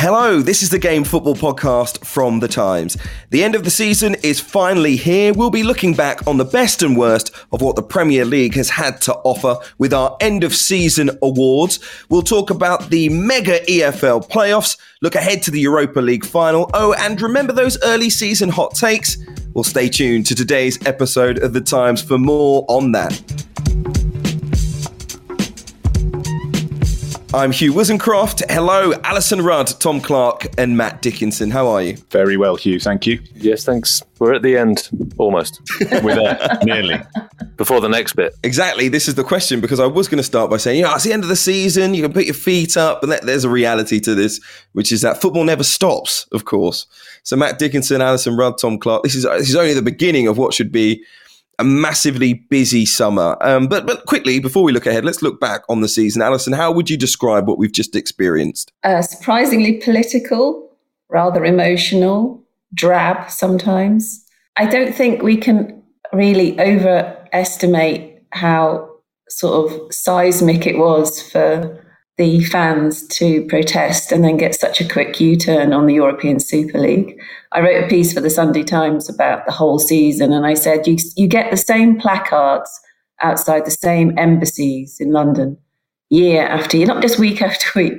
Hello, this is the Game Football Podcast from The Times. The end of the season is finally here. We'll be looking back on the best and worst of what the Premier League has had to offer with our end of season awards. We'll talk about the mega EFL playoffs, look ahead to the Europa League final. Oh, and remember those early season hot takes? Well, stay tuned to today's episode of The Times for more on that. I'm Hugh Woozencroft. Hello, Alyson Rudd, Tom Clarke, and Matt Dickinson. How are you? Very well, Hugh. Thank you. Yes, thanks. We're at the end, almost. We're there, nearly. Before the next bit. Exactly. This is the question because I was going to start by saying, you know, it's the end of the season. You can put your feet up, but there's a reality to this, which is that football never stops, of course. So Matt Dickinson, Alyson Rudd, Tom Clarke. This is this is only the beginning of what should be a massively busy summer. Um, but but quickly before we look ahead, let's look back on the season. Alyson, how would you describe what we've just experienced? Uh, surprisingly political, rather emotional, drab sometimes. I don't think we can really overestimate how sort of seismic it was for the fans to protest and then get such a quick U turn on the European Super League. I wrote a piece for the Sunday Times about the whole season, and I said, you, you get the same placards outside the same embassies in London year after year, not just week after week,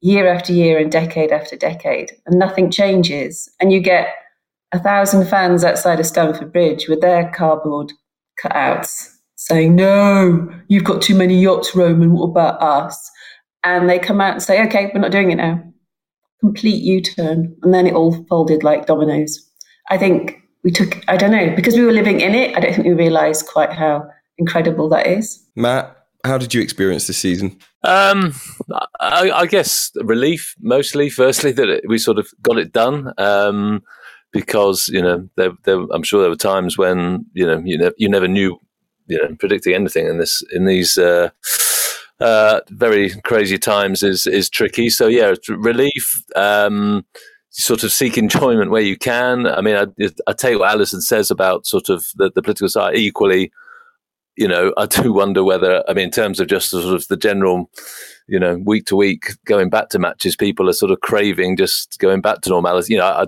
year after year and decade after decade, and nothing changes. And you get a thousand fans outside of Stamford Bridge with their cardboard cutouts saying, No, you've got too many yachts, Roman, what about us? And they come out and say, okay, we're not doing it now. Complete U turn. And then it all folded like dominoes. I think we took, I don't know, because we were living in it, I don't think we realized quite how incredible that is. Matt, how did you experience this season? Um, I, I, guess relief mostly. Firstly, that it, we sort of got it done. Um, because you know, there, there, I'm sure there were times when you know you, ne- you never knew, you know, predicting anything in this in these uh, uh, very crazy times is is tricky. So yeah, relief. Um, sort of seek enjoyment where you can. I mean, I, I take what Alyson says about sort of the, the political side. Equally, you know, I do wonder whether, I mean, in terms of just sort of the general, you know, week to week going back to matches, people are sort of craving just going back to normality. You know, I,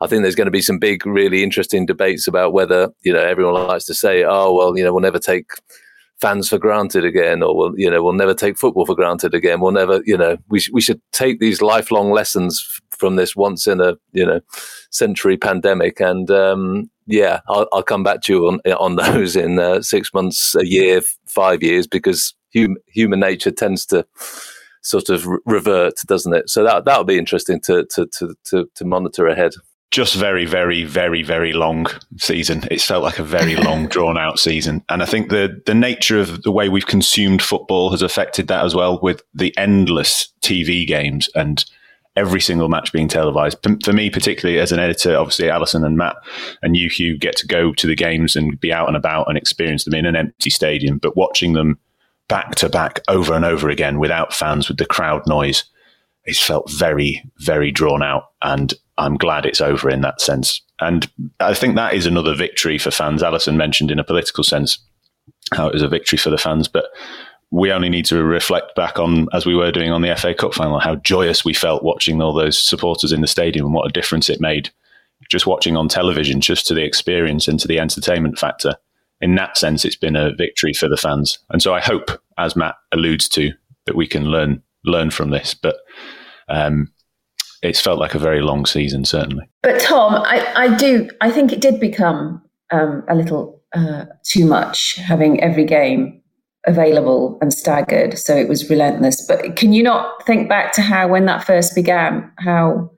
I think there's going to be some big, really interesting debates about whether, you know, everyone likes to say, oh, well, you know, we'll never take fans for granted again, or we'll, you know, we'll never take football for granted again. We'll never, you know, we, sh- we should take these lifelong lessons from this once in a, you know, century pandemic. And, um, yeah, I'll, I'll, come back to you on, on those in uh, six months, a year, five years, because hum, human nature tends to sort of re- revert, doesn't it? So that, that'll be interesting to, to, to, to, to monitor ahead just very, very, very, very long season. It's felt like a very long, drawn out season. And I think the, the nature of the way we've consumed football has affected that as well with the endless TV games and every single match being televised. For me, particularly as an editor, obviously Alyson and Matt and you, Hugh, get to go to the games and be out and about and experience them in an empty stadium, but watching them back to back over and over again without fans, with the crowd noise, it's felt very, very drawn out. And I'm glad it's over in that sense. And I think that is another victory for fans. Alyson mentioned in a political sense how it was a victory for the fans, but we only need to reflect back on, as we were doing on the FA Cup final, how joyous we felt watching all those supporters in the stadium and what a difference it made just watching on television, just to the experience and to the entertainment factor. In that sense, it's been a victory for the fans. And so I hope, as Matt alludes to, that we can learn learn from this. But um, it's felt like a very long season, certainly. But Tom, I, I do, I think it did become um, a little uh, too much having every game available and staggered. So it was relentless. But can you not think back to how, when that first began, how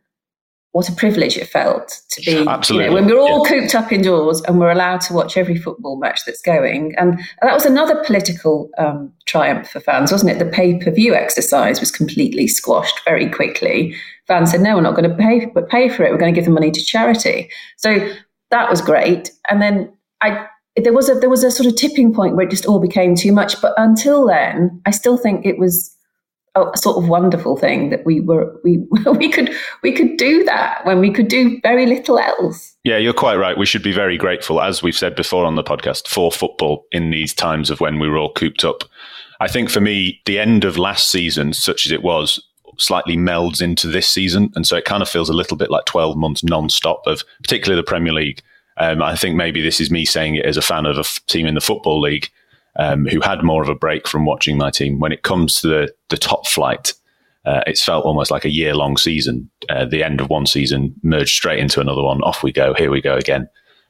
what a privilege it felt to be Absolutely. You know, when we we're all yeah. cooped up indoors and we're allowed to watch every football match that's going and that was another political um, triumph for fans wasn't it the pay-per-view exercise was completely squashed very quickly fans said no we're not going to pay but pay for it we're going to give the money to charity so that was great and then i there was a there was a sort of tipping point where it just all became too much but until then i still think it was a sort of wonderful thing that we were we we could we could do that when we could do very little else. Yeah, you're quite right. We should be very grateful, as we've said before on the podcast, for football in these times of when we were all cooped up. I think for me, the end of last season, such as it was, slightly melds into this season, and so it kind of feels a little bit like 12 months non-stop of particularly the Premier League. Um, I think maybe this is me saying it as a fan of a f- team in the Football League um, who had more of a break from watching my team. When it comes to the, the top flight, uh, it's felt almost like a year long season. Uh, the end of one season merged straight into another one. Off we go. Here we go again.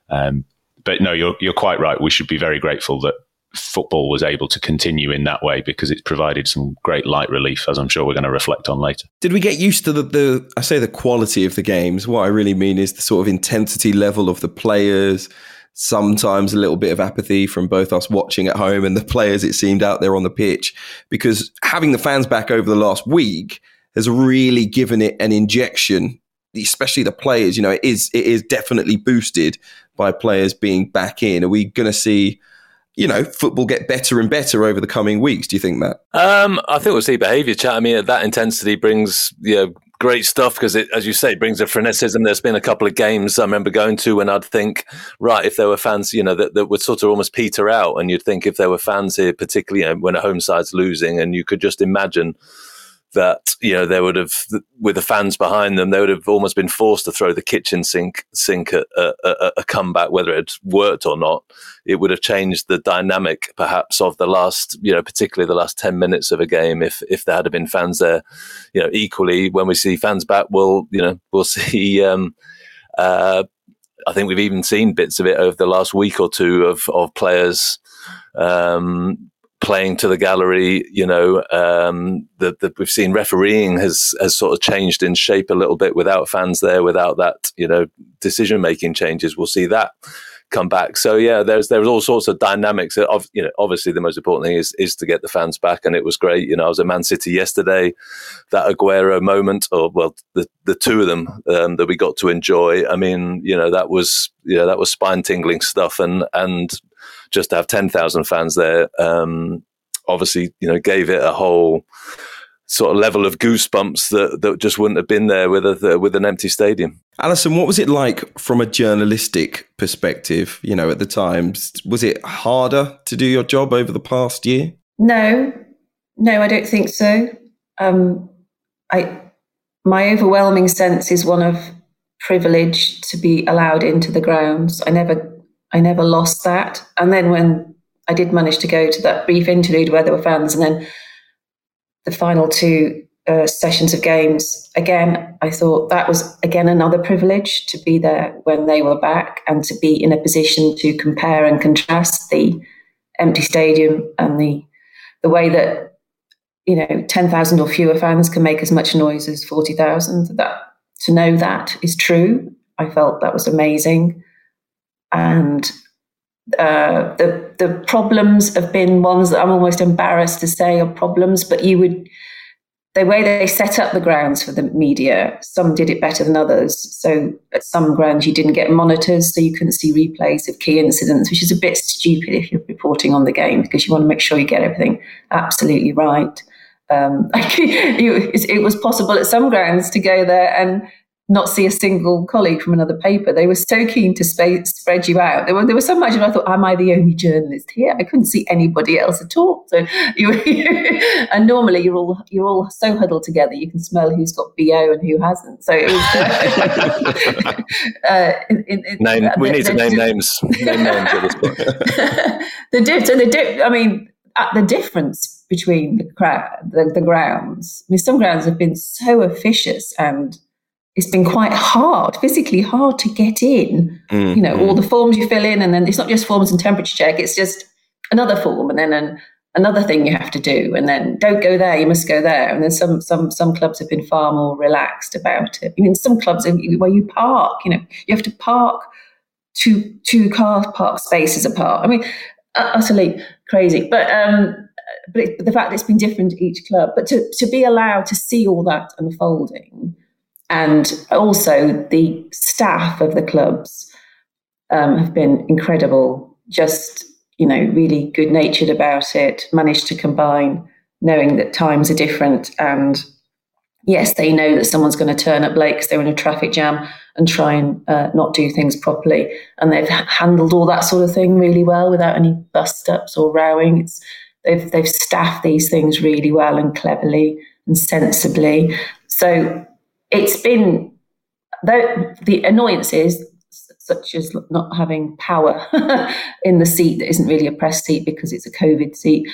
Um, but no, you're you're quite right. We should be very grateful that football was able to continue in that way because it's provided some great light relief, as I'm sure we're going to reflect on later. Did we get used to the, the I say the quality of the games? What I really mean is the sort of intensity level of the players, sometimes a little bit of apathy from both us watching at home and the players it seemed out there on the pitch because having the fans back over the last week has really given it an injection especially the players you know it is it is definitely boosted by players being back in are we going to see you know, football get better and better over the coming weeks. Do you think, Matt? Um, I think we'll see behaviour chat. I mean, that intensity brings you know, great stuff because it, as you say, it brings a frenetism. There's been a couple of games I remember going to when I'd think, right, if there were fans, you know, that, that would sort of almost peter out, and you'd think if there were fans here, particularly you know, when a home side's losing, and you could just imagine that you know they would have with the fans behind them they would have almost been forced to throw the kitchen sink sink at a, a, a, comeback whether it worked or not. It would have changed the dynamic perhaps of the last you know particularly the last 10 minutes of a game if if there had been fans there. You know equally when we see fans back we'll you know we'll see um, uh, I think we've even seen bits of it over the last week or two of of players um, playing to the gallery. You know, um, that we've seen refereeing has has sort of changed in shape a little bit without fans there, without that you know decision making changes. We'll see that come back. So yeah, there's there's all sorts of dynamics. Of you know, obviously the most important thing is is to get the fans back, and it was great. You know, I was at Man City yesterday. That Aguero moment, or well, the the two of them um, that we got to enjoy. I mean, you know, that was you know that was spine tingling stuff, and and just to have 10,000 fans there, um, obviously, you know, gave it a whole sort of level of goosebumps that, that just wouldn't have been there with a, with an empty stadium. Alyson, what was it like from a journalistic perspective? You know, at the Times, was it harder to do your job over the past year? No, no, I don't think so. Um, I, my overwhelming sense is one of privilege to be allowed into the grounds. I never I never lost that. And then when I did manage to go to that brief interlude where there were fans, and then the final two uh, sessions of games, again, I thought that was again another privilege to be there when they were back and to be in a position to compare and contrast the empty stadium and the the way that you know ten thousand or fewer fans can make as much noise as forty thousand. That to know that is true, I felt that was amazing and uh, the the problems have been ones that I'm almost embarrassed to say are problems, but you would the way they set up the grounds for the media, some did it better than others. So at some grounds you didn't get monitors, so you couldn't see replays of key incidents, which is a bit stupid if you're reporting on the game because you want to make sure you get everything absolutely right. Um, it was possible at some grounds to go there and not see a single colleague from another paper. They were so keen to sp- spread you out. There, were, there was so much, and I thought, am I the only journalist here? I couldn't see anybody else at all. So you, and normally you're all you're all so huddled together, you can smell who's got bo and who hasn't. So it was. uh, in, in, Name, uh, we the, need to name names. Name names at this point. the diff, so the diff, I mean, uh, the difference between the, crowd, the, the grounds. I mean, some grounds have been so officious and it's been quite hard, physically hard to get in. Mm, you know, all the forms you fill in, and then it's not just forms and temperature check; it's just another form, and then an, another thing you have to do, and then don't go there, you must go there. And then some some some clubs have been far more relaxed about it. I mean, some clubs where you park, you know, you have to park two two car park spaces apart. I mean, utterly crazy. But um, but, it, but the fact that it's been different at each club, but to to be allowed to see all that unfolding, and also the staff of the clubs um, have been incredible. Just you know, really good natured about it, managed to combine knowing that times are different and yes, they know that someone's going to turn up late because they're in a traffic jam and try and uh, not do things properly. And they've handled all that sort of thing really well without any bust ups or rowing. It's, they've, they've staffed these things really well and cleverly and sensibly. So it's been, the annoyances such as not having power in the seat that isn't really a press seat because it's a COVID seat.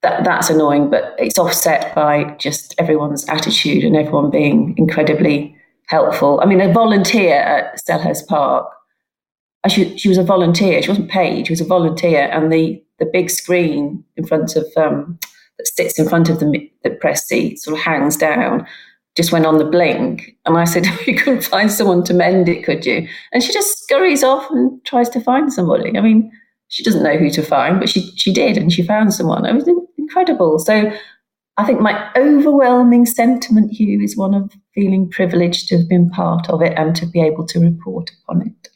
That, that's annoying, but it's offset by just everyone's attitude and everyone being incredibly helpful. I mean, a volunteer at Selhurst Park, she, she was a volunteer. She wasn't paid. She was a volunteer, and the the big screen in front of um, that sits in front of the, the press seat sort of hangs down just went on the blink. And I said, You couldn't find someone to mend it, could you? And she just scurries off and tries to find somebody. I mean, she doesn't know who to find, but she, she did and she found someone. It was incredible. So I think my overwhelming sentiment, Hugh, is one of feeling privileged to have been part of it and to be able to report upon it.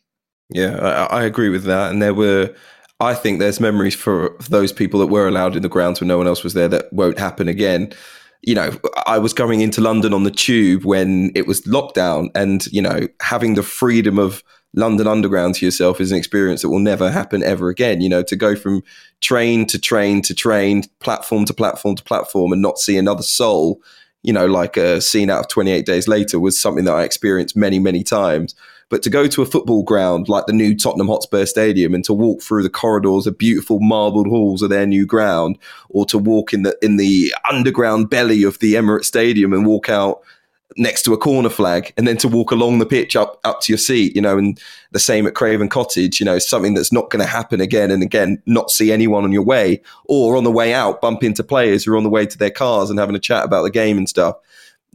Yeah, I, I agree with that. And there were, I think there's memories for those people that were allowed in the grounds when no one else was there that won't happen again you know, I was going into London on the tube when it was lockdown, and you know, having the freedom of London Underground to yourself is an experience that will never happen ever again. You know, to go from train to train to train, platform to platform to platform, and not see another soul, you know, like uh, a scene out of 28 Days Later was something that I experienced many, many times. But to go to a football ground like the new Tottenham Hotspur Stadium and to walk through the corridors of beautiful marbled halls of their new ground, or to walk in the in the underground belly of the Emirates Stadium and walk out next to a corner flag and then to walk along the pitch up up to your seat you know and the same at craven cottage you know something that's not going to happen again and again not see anyone on your way or on the way out bump into players who are on the way to their cars and having a chat about the game and stuff.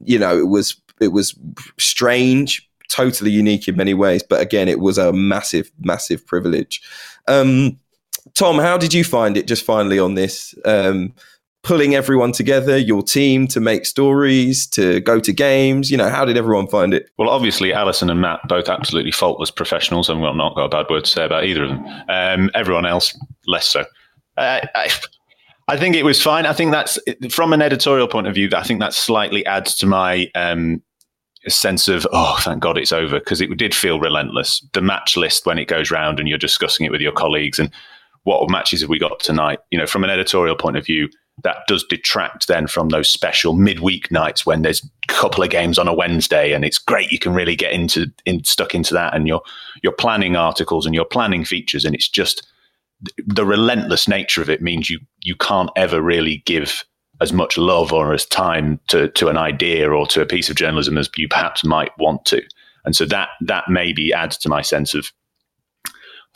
You know it was it was strange totally unique in many ways. But again, it was a massive, massive privilege. Um, Tom, how did you find it just finally on this? Um, pulling everyone together, your team to make stories, to go to games? You know, how did everyone find it? Well, obviously, Alyson and Matt, both absolutely faultless professionals, and we've not got a bad word to say about either of them. Um, everyone else, less so. Uh, I, I, think it was fine. I think that's, from an editorial point of view, I think that slightly adds to my um, sense of oh thank god it's over because it did feel relentless. The match list when it goes round and you're discussing it with your colleagues and what matches have we got tonight? You know from an editorial point of view that does detract then from those special midweek nights when there's a couple of games on a Wednesday and it's great you can really get into in, stuck into that and you're you're planning articles and you're planning features and it's just the relentless nature of it means you you can't ever really give as much love or as time to, to an idea or to a piece of journalism as you perhaps might want to. And so that that maybe adds to my sense of,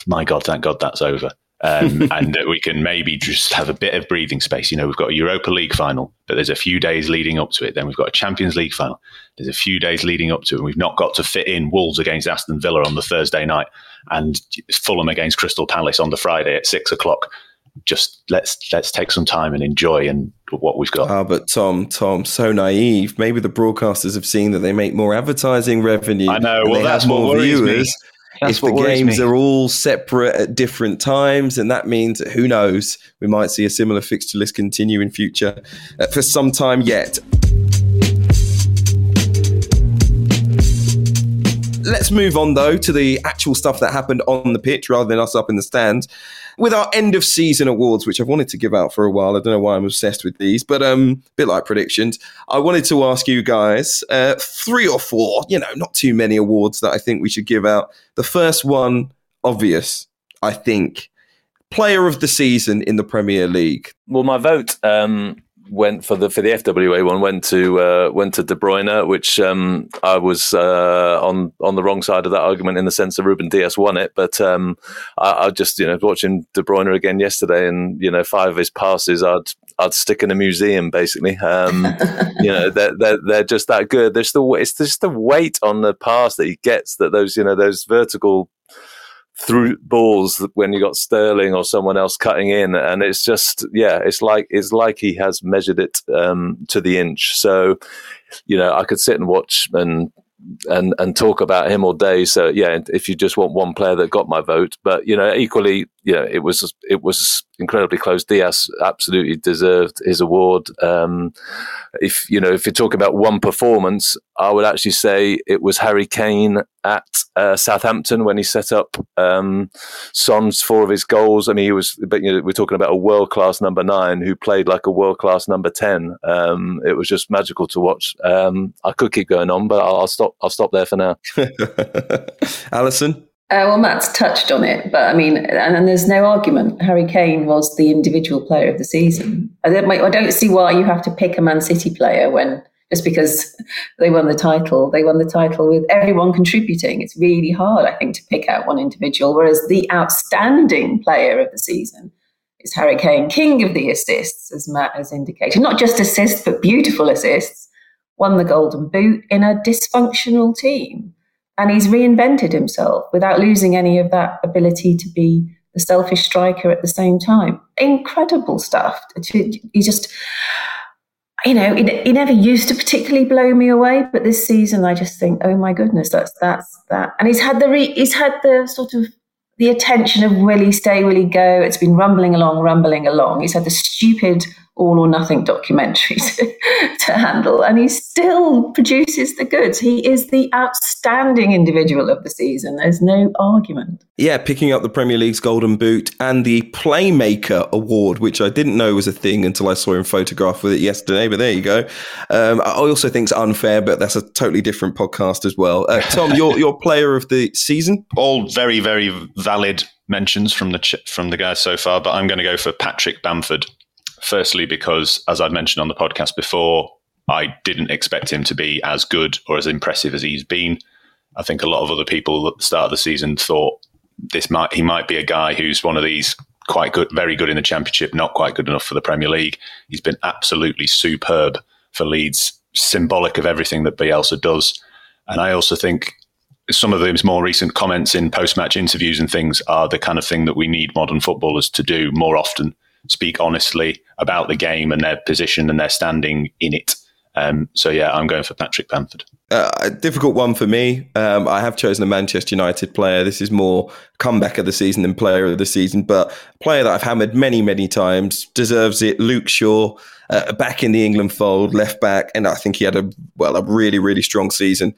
my God, thank God that's over. um, and that we can maybe just have a bit of breathing space. You know, we've got a Europa League final, but there's a few days leading up to it. Then we've got a Champions League final. There's a few days leading up to it. And we've not got to fit in Wolves against Aston Villa on the Thursday night and Fulham against Crystal Palace on the Friday at six o'clock just let's let's take some time and enjoy and what we've got. Ah, but Tom, Tom, so naive. Maybe the broadcasters have seen that they make more advertising revenue. I know. Well, that's more viewers. if the games me. are all separate at different times, and that means who knows, we might see a similar fixture list continue in future uh, for some time yet. Let's move on though to the actual stuff that happened on the pitch rather than us up in the stands with our end of season awards, which I've wanted to give out for a while. I don't know why I'm obsessed with these, but um, a bit like predictions. I wanted to ask you guys uh, three or four, you know, not too many awards that I think we should give out. The first one, obvious, I think, player of the season in the Premier League. Well, my vote um, went for the for the FWA one went to uh, went to De Bruyne, which um, I was uh, on on the wrong side of that argument in the sense that Ruben Dias won it, but um, I, I, just you know watching De Bruyne again yesterday, and you know five of his passes I'd I'd stick in a museum basically. Um, you know they're, they're, they're just that good. There's the it's just the weight on the pass that he gets that those you know those vertical through balls when you got Sterling or someone else cutting in, and it's just yeah, it's like it's like he has measured it um, to the inch. So, you know, I could sit and watch and and and talk about him all day. So yeah, if you just want one player that got my vote, but you know, equally, you know, it was it was incredibly close. Dias absolutely deserved his award. Um, if you know, if you're talking about one performance, I would actually say it was Harry Kane at uh, Southampton when he set up um, Son's four of his goals. I mean, he was, but you know, we're talking about a world class number nine who played like a world class number ten. Um, it was just magical to watch. Um, I could keep going on, but I'll, I'll stop. I'll stop there for now. Alison. Uh, well, Matt's touched on it, but I mean, and, and, there's no argument. Harry Kane was the individual player of the season. I don't, I don't see why you have to pick a Man City player when just because they won the title, they won the title with everyone contributing. It's really hard, I think, to pick out one individual. Whereas the outstanding player of the season is Harry Kane, king of the assists, as Matt has indicated. Not just assists, but beautiful assists. Won the Golden Boot in a dysfunctional team and he's reinvented himself without losing any of that ability to be the selfish striker at the same time. Incredible stuff. He just, you know, he, never used to particularly blow me away, but this season I just think, oh my goodness, that's that's that. And he's had the re, he's had the sort of the attention of will he stay, will he go? It's been rumbling along, rumbling along. He's had the stupid all or nothing documentary to, to, handle, and he still produces the goods. He is the outstanding individual of the season. There's no argument. Yeah, picking up the Premier League's Golden Boot and the Playmaker Award, which I didn't know was a thing until I saw him photographed with it yesterday. But there you go. Um, I also think it's unfair, but that's a totally different podcast as well. Uh, Tom, your your player of the season? All very very valid mentions from the ch- from the guys so far, but I'm going to go for Patrick Bamford. Firstly, because as I'd mentioned on the podcast before, I didn't expect him to be as good or as impressive as he's been. I think a lot of other people at the start of the season thought this might he might be a guy who's one of these quite good, very good in the championship, not quite good enough for the Premier League. He's been absolutely superb for Leeds, symbolic of everything that Bielsa does. And I also think some of those more recent comments in post-match interviews and things are the kind of thing that we need modern footballers to do more often speak honestly about the game and their position and their standing in it. Um, so yeah, I'm going for Patrick Bamford. Uh, a difficult one for me. Um, I have chosen a Manchester United player. This is more comeback of the season than player of the season, but player that I've hammered many, many times deserves it. Luke Shaw, uh, back in the England fold, left back, and I think he had a well, a really, really strong season.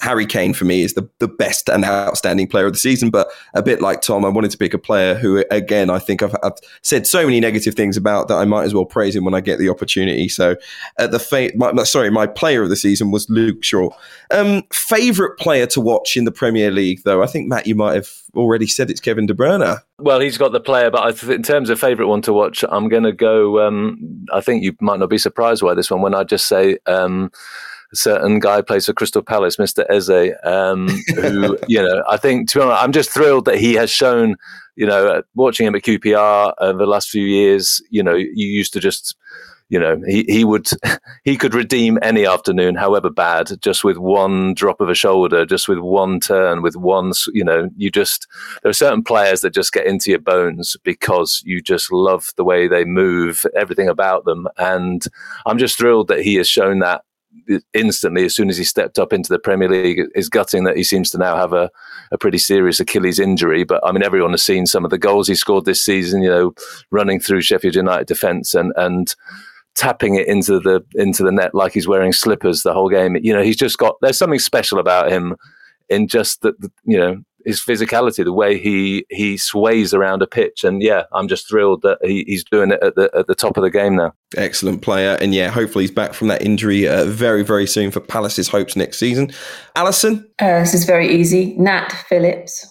Harry Kane for me is the, the best and outstanding player of the season. But a bit like Tom, I wanted to pick a player who, again, I think I've, I've said so many negative things about that I might as well praise him when I get the opportunity. So, uh, the fa- my, sorry, my player of the season was Luke Shaw. Um, favorite player to watch in the Premier League, though, I think Matt, you might have already said it's Kevin De Bruyne. Well, he's got the player, but th- in terms of favourite one to watch, I'm going to go. Um, I think you might not be surprised by this one when I just say. Um, certain guy plays for Crystal Palace, Mr. Eze, um, who, you know, I think, to be honest, I'm just thrilled that he has shown, you know, watching him at QPR over the last few years, you know, you used to just, you know, he, he would, he could redeem any afternoon, however bad, just with one drop of a shoulder, just with one turn, with one, you know, you just, there are certain players that just get into your bones because you just love the way they move, everything about them. And I'm just thrilled that he has shown that instantly as soon as he stepped up into the Premier League. Is gutting that he seems to now have a, a pretty serious Achilles injury. But I mean, everyone has seen some of the goals he scored this season. You know, running through Sheffield United defence and and tapping it into the into the net like he's wearing slippers the whole game. You know, he's just got there's something special about him in just that you know his physicality, the way he he sways around a pitch, and yeah, I'm just thrilled that he, he's doing it at the at the top of the game now. Excellent player, and yeah, hopefully he's back from that injury uh, very very soon for Palace's hopes next season. Alyson, uh, this is very easy. Nat Phillips.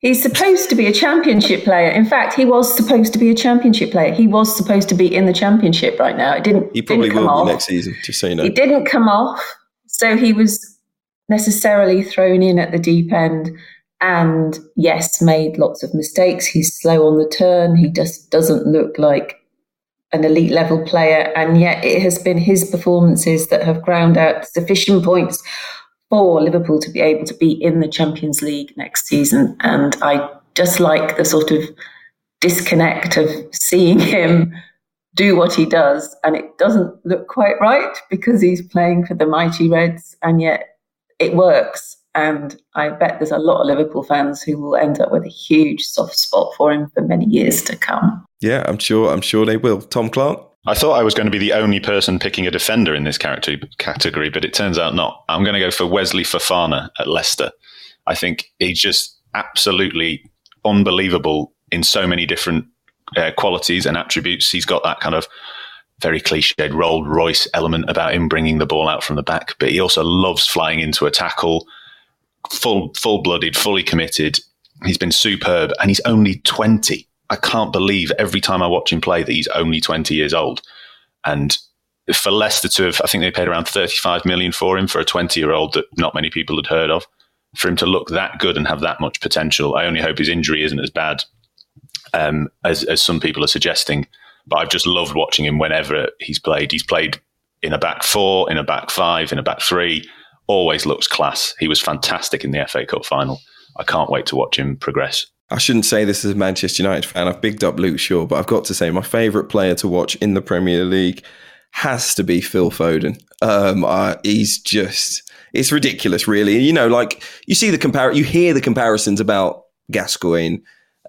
He's supposed to be a championship player. In fact, he was supposed to be a championship player. He was supposed to be in the championship right now. It didn't. He probably didn't come will off. be next season, just so you know. It didn't come off, so he was necessarily thrown in at the deep end. And yes, made lots of mistakes. He's slow on the turn. He just doesn't look like an elite level player. And yet, it has been his performances that have ground out sufficient points for Liverpool to be able to be in the Champions League next season. And I just like the sort of disconnect of seeing him do what he does. And it doesn't look quite right because he's playing for the mighty Reds, and yet it works. And I bet there's a lot of Liverpool fans who will end up with a huge soft spot for him for many years to come. Yeah, I'm sure. I'm sure they will. Tom Clarke. I thought I was going to be the only person picking a defender in this character category, but it turns out not. I'm going to go for Wesley Fofana at Leicester. I think he's just absolutely unbelievable in so many different uh, qualities and attributes. He's got that kind of very cliched Rolls Royce element about him bringing the ball out from the back, but he also loves flying into a tackle, full full blooded, fully committed. He's been superb, and he's only twenty. I can't believe every time I watch him play that he's only 20 years old. And for Leicester to have, I think they paid around 35 million for him for a 20 year old that not many people had heard of. For him to look that good and have that much potential, I only hope his injury isn't as bad um, as, as some people are suggesting. But I've just loved watching him whenever he's played. He's played in a back four, in a back five, in a back three, always looks class. He was fantastic in the FA Cup final. I can't wait to watch him progress. I shouldn't say this as a Manchester United fan. I've bigged up Luke Shaw, but I've got to say my favourite player to watch in the Premier League has to be Phil Foden. Um, uh, he's just, it's ridiculous, really. You know, like you see the compare, you hear the comparisons about Gascoigne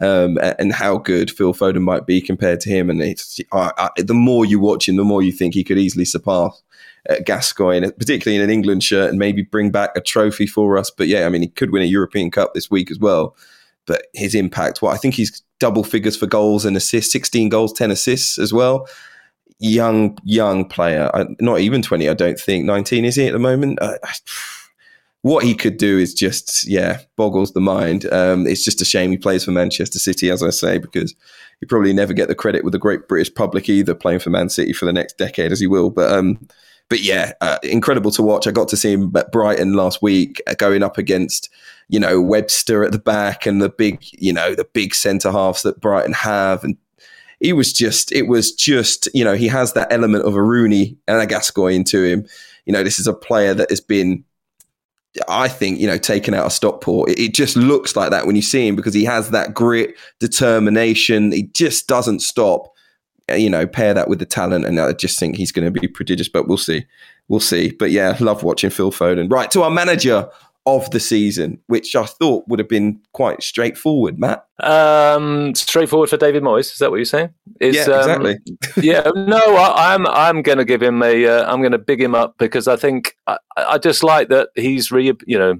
um, and how good Phil Foden might be compared to him. And it's, the more you watch him, the more you think he could easily surpass uh, Gascoigne, particularly in an England shirt, and maybe bring back a trophy for us. But yeah, I mean, he could win a European Cup this week as well but his impact, well, I think he's double figures for goals and assists, 16 goals, 10 assists as well. Young, young player, not even 20, I don't think. 19 is he at the moment? Uh, what he could do is just, yeah, boggles the mind. Um, it's just a shame he plays for Manchester City, as I say, because he probably never get the credit with the great British public either, playing for Man City for the next decade as he will. But um, but yeah, uh, incredible to watch. I got to see him at Brighton last week, uh, going up against you know Webster at the back and the big you know the big centre halves that Brighton have, and he was just it was just you know he has that element of a Rooney and a Gascoigne to him. You know, this is a player that has been. I think you know taken out of Stockport. It, it just looks like that when you see him because he has that grit, determination. He just doesn't stop you know, pair that with the talent, and I just think he's going to be prodigious. But we'll see, we'll see. But yeah, love watching Phil Foden. Right to our manager of the season, which I thought would have been quite straightforward, Matt. Um, straightforward for David Moyes. Is that what you're saying? Is, yeah, exactly. Um, yeah, no, I, am I'm, I'm going to give him a. am uh, going to big him up because I think I, I just like that he's re, you know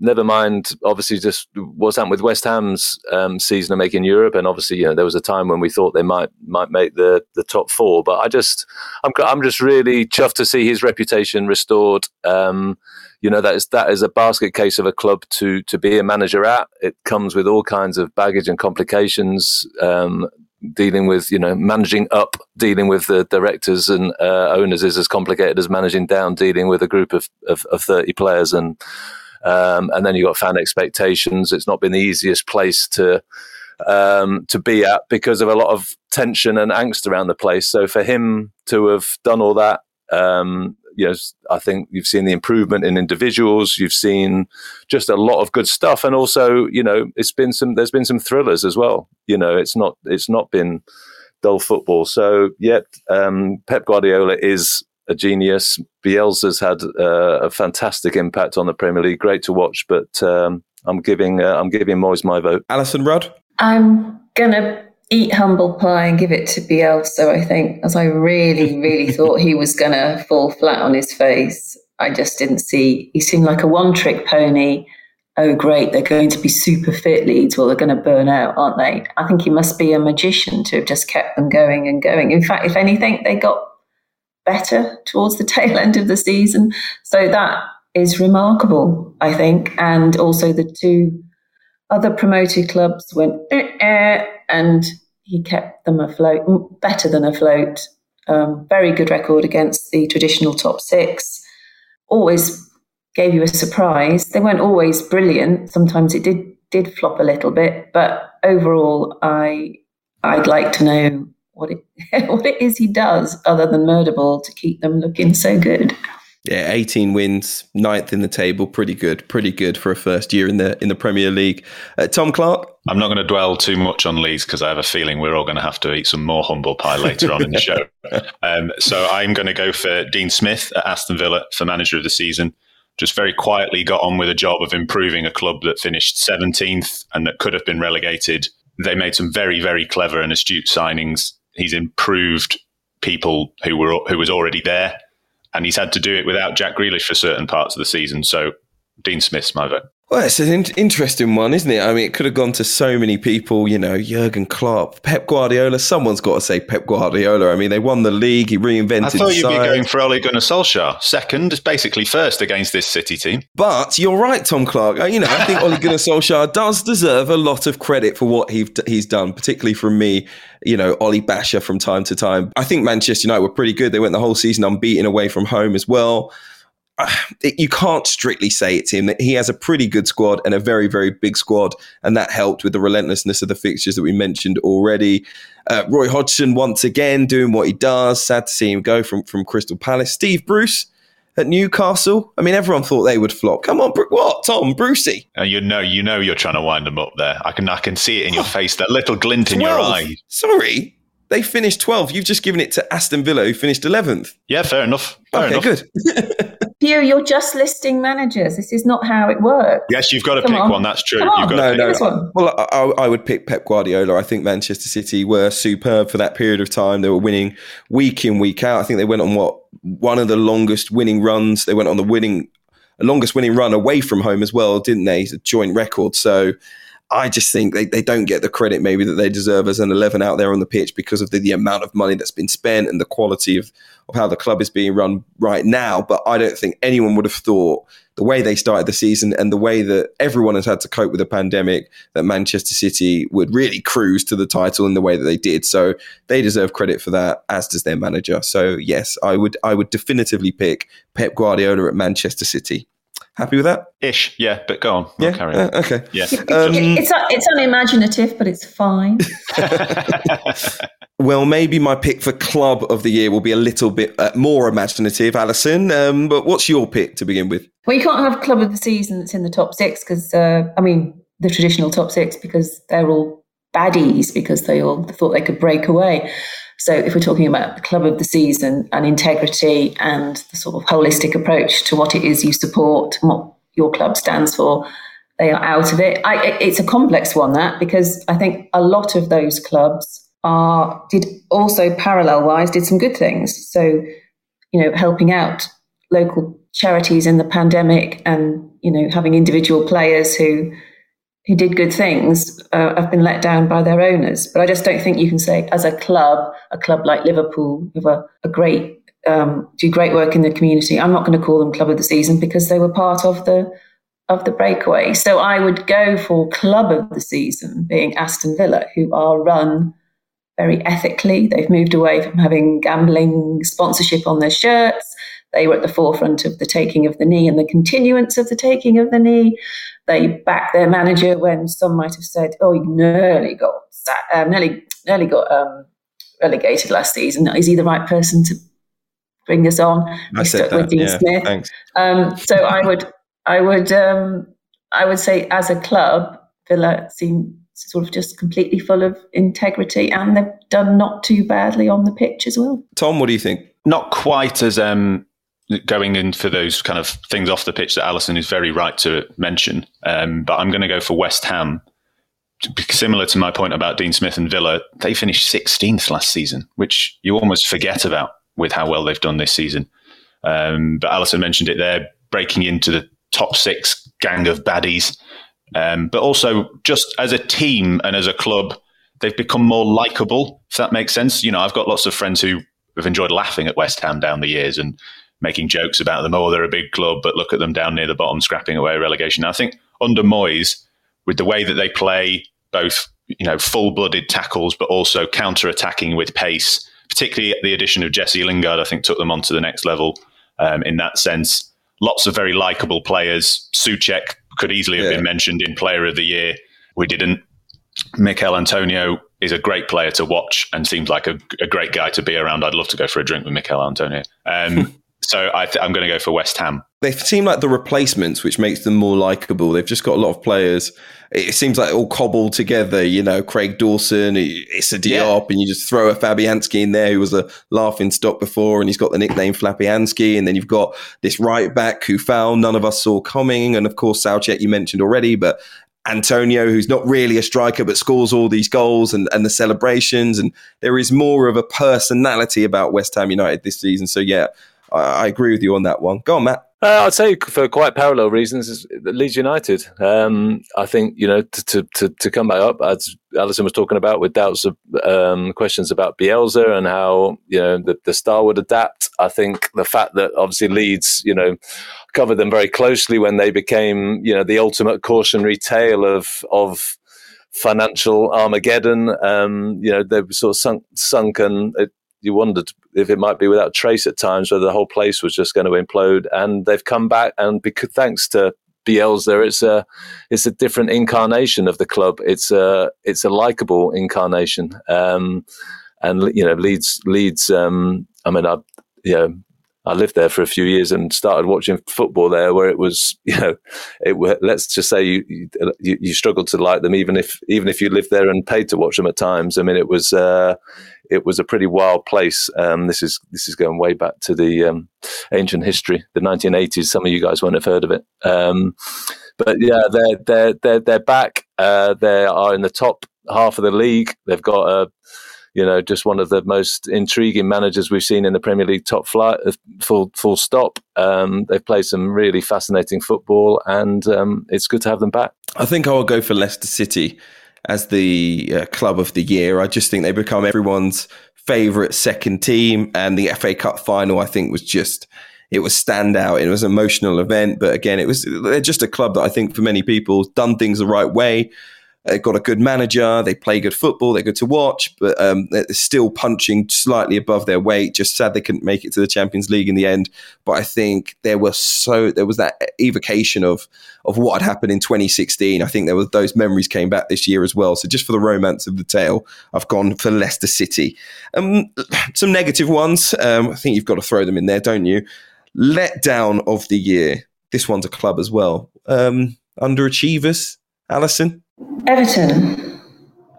never mind, obviously, just what's happened with West Ham's um, season of making Europe, and obviously, you know, there was a time when we thought they might might make the the top four. But I just, I'm I'm just really chuffed to see his reputation restored. Um, you know, that is that is a basket case of a club to to be a manager at. It comes with all kinds of baggage and complications. Um, dealing with you know managing up dealing with the directors and uh, owners is as complicated as managing down dealing with a group of, of, of 30 players and um, and then you've got fan expectations. It's not been the easiest place to um, to be at because of a lot of tension and angst around the place. So for him to have done all that, um, you know, I think you've seen the improvement in individuals. You've seen just a lot of good stuff, and also, you know, it's been some. There's been some thrillers as well. You know, it's not. It's not been dull football. So, yet um, Pep Guardiola is a genius. Bielsa's had uh, a fantastic impact on the Premier League. Great to watch, but um, I'm giving uh, I'm giving Moyes my vote. Alyson Rudd. I'm gonna eat humble pie and give it to Bielsa. I think, as I really, really thought he was gonna fall flat on his face. I just didn't see. He seemed like a one-trick pony. Oh, great! They're going to be super fit Leeds. Well, they're going to burn out, aren't they? I think he must be a magician to have just kept them going and going. In fact, if anything, they got better towards the tail end of the season. So that is remarkable, I think. And also the two other promoted clubs went eh, eh, and he kept them afloat, better than afloat. Um, very good record against the traditional top six. Always gave you a surprise. They weren't always brilliant. Sometimes it did did flop a little bit, but overall, I I'd like to know what it what it is he does other than murder ball to keep them looking so good. Yeah, 18 wins, ninth in the table, pretty good, pretty good for a first year in the in the Premier League. Uh, Tom Clarke. I'm not going to dwell too much on Leeds because I have a feeling we're all going to have to eat some more humble pie later on in the show. Um, so I'm going to go for Dean Smith at Aston Villa for manager of the season. Just very quietly got on with a job of improving a club that finished 17th and that could have been relegated. They made some very, very clever and astute signings. He's improved people who were who was already there and he's had to do it without Jack Grealish for certain parts of the season. So Dean Smith's my vote. Well, it's an in- interesting one, isn't it? I mean, it could have gone to so many people, you know, Jurgen Klopp, Pep Guardiola. Someone's got to say Pep Guardiola. I mean, they won the league, he reinvented I thought you'd be going for Ole Gunnar Solskjaer. Second, is basically first against this City team. But you're right, Tom Clarke. Uh, you know, I think Ole Gunnar Solskjaer does deserve a lot of credit for what he's done, particularly from me, you know, Ollie Basher from time to time. I think Manchester United were pretty good. They went the whole season unbeaten away from home as well. you can't strictly say it's him. That he has a pretty good squad and a very, very big squad, and that helped with the relentlessness of the fixtures that we mentioned already. Uh, Roy Hodgson once again doing what he does. Sad to see him go from from Crystal Palace. Steve Bruce at Newcastle. I mean, everyone thought they would flop. Come on, what Tom Brucey? Uh, you know, you know, you're trying to wind them up there. I can, I can see it in your face. That little glint 12. in your eye. Sorry, they finished 12th. You've just given it to Aston Villa, who finished 11th. Yeah, fair enough. Fair okay, enough. good. Hugh, you're just listing managers. This is not how it works. Yes, you've got to Come pick on. one. That's true. You've got no, no. Well, I, I, would pick Pep Guardiola. I think Manchester City were superb for that period of time. They were winning week in, week out. I think they went on what one of the longest winning runs. They went on the winning, longest winning run away from home as well, didn't they? It's a joint record. So I just think they, they don't get the credit maybe that they deserve as an 11 out there on the pitch because of the, the amount of money that's been spent and the quality of, of how the club is being run right now. But I don't think anyone would have thought the way they started the season and the way that everyone has had to cope with the pandemic that Manchester City would really cruise to the title in the way that they did. So they deserve credit for that, as does their manager. So yes, I would I would definitively pick Pep Guardiola at Manchester City. Happy with that? Ish, yeah. But go on. Yeah, carry on. Uh, okay. Yeah, um, it's it's unimaginative, but it's fine. well, maybe my pick for club of the year will be a little bit uh, more imaginative, Alyson. Um, but what's your pick to begin with? Well, you can't have club of the season that's in the top six because uh, I mean the traditional top six because they're all baddies because they all thought they could break away. So if we're talking about the club of the season and integrity and the sort of holistic approach to what it is you support and what your club stands for, they are out of it. I, it's a complex one that because I think a lot of those clubs are did also parallel wise did some good things. So you know helping out local charities in the pandemic and you know having individual players who who did good things uh, have been let down by their owners. But I just don't think you can say, as a club, a club like Liverpool, with a, a great um, do great work in the community. I'm not going to call them club of the season because they were part of the of the breakaway. So I would go for club of the season being Aston Villa, who are run very ethically. They've moved away from having gambling sponsorship on their shirts. They were at the forefront of the taking of the knee and the continuance of the taking of the knee. They backed their manager when some might have said, "Oh, he nearly got um, nearly nearly got um, relegated last season. Is he the right person to bring us on?" I stuck with Dean yeah, Smith. Thanks. Um, so I would I would um, I would say as a club, Villa seem sort of just completely full of integrity, and they've done not too badly on the pitch as well. Tom, what do you think? Not quite as um, going in for those kind of things off the pitch that Alyson is very right to mention. Um, but I'm going to go for West Ham. Similar to my point about Dean Smith and Villa, they finished 16th last season, which you almost forget about with how well they've done this season. Um, but Alyson mentioned it there, breaking into the top six gang of baddies. Um, but also, just as a team and as a club, they've become more likable, if that makes sense. You know, I've got lots of friends who have enjoyed laughing at West Ham down the years and making jokes about them. Oh, they're a big club, but look at them down near the bottom, scrapping away relegation. I think under Moyes, with the way that they play, both you know full-blooded tackles, but also counter-attacking with pace. Particularly the addition of Jesse Lingard, I think, took them on to the next level um, in that sense. Lots of very likable players. Soucek could easily have yeah. been mentioned in Player of the Year. We didn't. Michail Antonio is a great player to watch and seems like a, a, great guy to be around. I'd love to go for a drink with Michail Antonio. Um, so I am going to go for West Ham. They seem like the replacements, which makes them more likable. They've just got a lot of players. It seems like all cobbled together. You know, Craig Dawson, Issa Diop, yeah. and you just throw a Fabianski in there, who was a laughing stock before, and he's got the nickname Flapianski. And then you've got this right back who found none of us saw coming, and of course Soucek you mentioned already, but Antonio, who's not really a striker but scores all these goals and, and the celebrations. And there is more of a personality about West Ham United this season. So, yeah, I, I agree with you on that one. Go on, Matt. Uh, I'd say for quite parallel reasons, Leeds United. Um, I think you know to, to to come back up as Alyson was talking about with doubts of um, questions about Bielsa and how you know the, the star would adapt. I think the fact that obviously Leeds, you know, covered them very closely when they became you know the ultimate cautionary tale of of financial Armageddon. Um, you know, they were sort of sunk, sunken. It, you wondered if it might be without trace at times, whether the whole place was just going to implode. And they've come back, and because thanks to Bielsa, it's a it's a different incarnation of the club. It's a it's a likable incarnation. Um, and you know, Leeds Leeds. Um, I mean, I you know, I lived there for a few years and started watching football there, where it was, you know, it let's just say you, you, you struggled to like them, even if even if you lived there and paid to watch them at times. I mean, it was uh, it was a pretty wild place. Um, this is this is going way back to the um, ancient history, the 1980s. Some of you guys won't have heard of it, um, but yeah, they're they're they're they're back. Uh, they are in the top half of the league. They've got a you know, just one of the most intriguing managers we've seen in the Premier League top flight, uh, full, full stop. Um, they've played some really fascinating football and um, it's good to have them back. I think I will go for Leicester City as the uh, club of the year. I just think they become everyone's favourite second team and the FA Cup final, I think, was just it was standout. It was an emotional event, but again, it was they're just a club that I think for many people done things the right way. They've got a good manager. They play good football. They're good to watch, but um, they're still punching slightly above their weight. Just sad they couldn't make it to the Champions League in the end. But I think there was so there was that evocation of of what had happened in 2016. I think there was those memories came back this year as well. So just for the romance of the tale, I've gone for Leicester City. Um, some negative ones. Um, I think you've got to throw them in there, don't you? Letdown of the year. This one's a club as well. Um, underachievers, Alyson. Everton.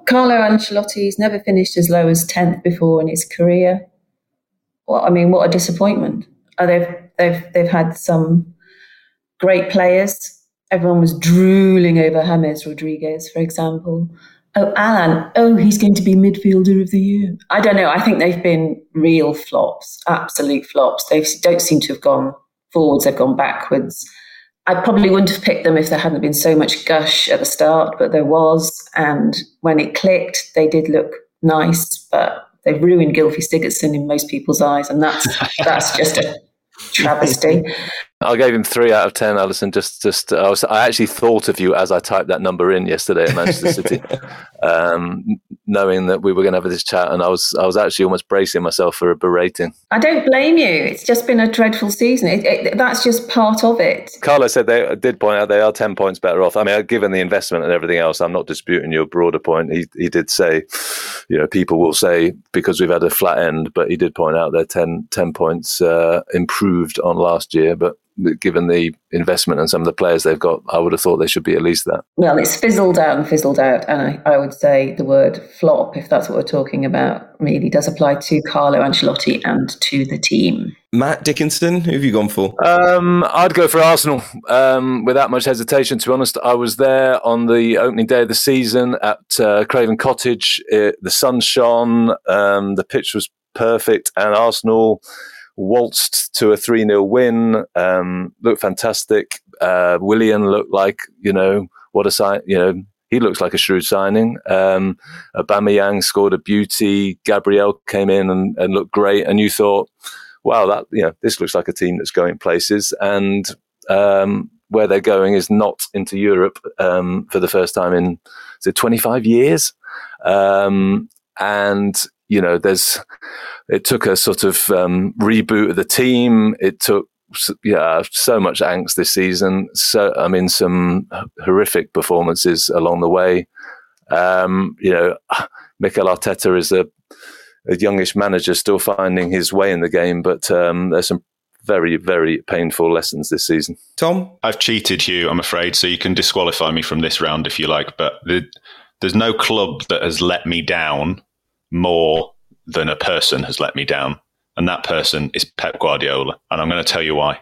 Carlo Ancelotti's never finished as low as 10th before in his career. Well, I mean, what a disappointment. Oh, they've, they've, they've had some great players. Everyone was drooling over James Rodriguez, for example. Oh, Alan, Oh, he's going to be midfielder of the year. I don't know. I think they've been real flops, absolute flops. They don't seem to have gone forwards, they've gone backwards. I probably wouldn't have picked them if there hadn't been so much gush at the start, but there was. And when it clicked, they did look nice, but they ruined Gylfi Sigurdsson in most people's eyes, and that's that's just a travesty. I gave him three out of ten, Alyson. Just, just I was, I actually thought of you as I typed that number in yesterday at Manchester City, um, knowing that we were going to have this chat, and I was, I was actually almost bracing myself for a berating. I don't blame you. It's just been a dreadful season. It, it, that's just part of it. Carlo said they did point out they are ten points better off. I mean, given the investment and everything else, I'm not disputing your broader point. He, he did say, you know, people will say because we've had a flat end, but he did point out they're 10, 10 points uh, improved on last year, but given the investment and some of the players they've got, I would have thought they should be at least that. Well, it's fizzled out and fizzled out. And I, I would say the word flop, if that's what we're talking about, really does apply to Carlo Ancelotti and to the team. Matt Dickinson, who have you gone for? Um, I'd go for Arsenal um, without much hesitation. To be honest, I was there on the opening day of the season at uh, Craven Cottage. It, the sun shone, um, the pitch was perfect, and Arsenal waltzed to a 3 0 win, um, looked fantastic. Uh, Willian looked like, you know, what a sign, you know, he looks like a shrewd signing. Um, scored a beauty. Gabriel came in and, and looked great. And you thought, wow, that, you know, this looks like a team that's going places. And, um, where they're going is not into Europe um, for the first time in is it 25 years, um, and you know there's it took a sort of um, reboot of the team. It took yeah so much angst this season. So I mean some horrific performances along the way. Um, you know, Mikel Arteta is a a youngish manager still finding his way in the game, but um, there's some very, very painful lessons this season. Tom? I've cheated you, I'm afraid, so you can disqualify me from this round if you like, but the, there's no club that has let me down more than a person has let me down. And that person is Pep Guardiola. And I'm going to tell you why.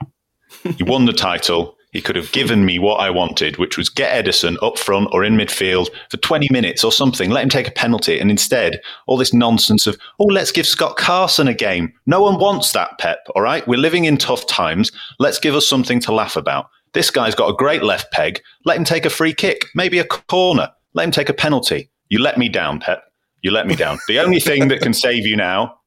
he won the title. He could have given me what I wanted, which was get Ederson up front or in midfield for 20 minutes or something, let him take a penalty. And instead, all this nonsense of, oh, let's give Scott Carson a game. No one wants that, Pep, all right? We're living in tough times. Let's give us something to laugh about. This guy's got a great left peg. Let him take a free kick, maybe a corner. Let him take a penalty. You let me down, Pep. You let me down. The only thing that can save you now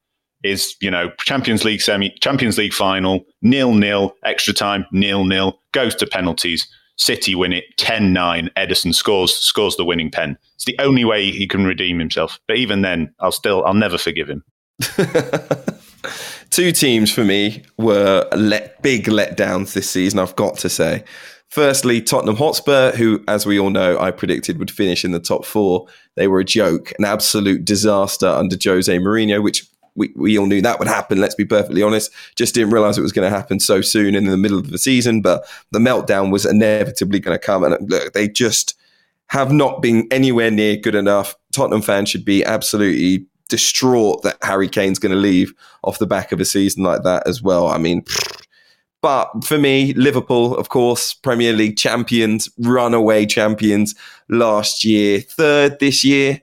is you know Champions League semi, Champions League final, nil nil, extra time, nil nil, goes to penalties. City win it 10-9. Ederson scores scores the winning pen. It's the only way he can redeem himself. But even then, I'll still I'll never forgive him. Two teams for me were let big letdowns this season. I've got to say. Firstly, Tottenham Hotspur, who, as we all know, I predicted would finish in the top four. They were a joke, an absolute disaster under Jose Mourinho, which we, we all knew that would happen. Let's be perfectly honest. Just didn't realize it was going to happen so soon in the middle of the season. But the meltdown was inevitably going to come. And look, they just have not been anywhere near good enough. Tottenham fans should be absolutely distraught that Harry Kane's going to leave off the back of a season like that as well. I mean, but for me, Liverpool, of course, Premier League champions, runaway champions last year, third this year.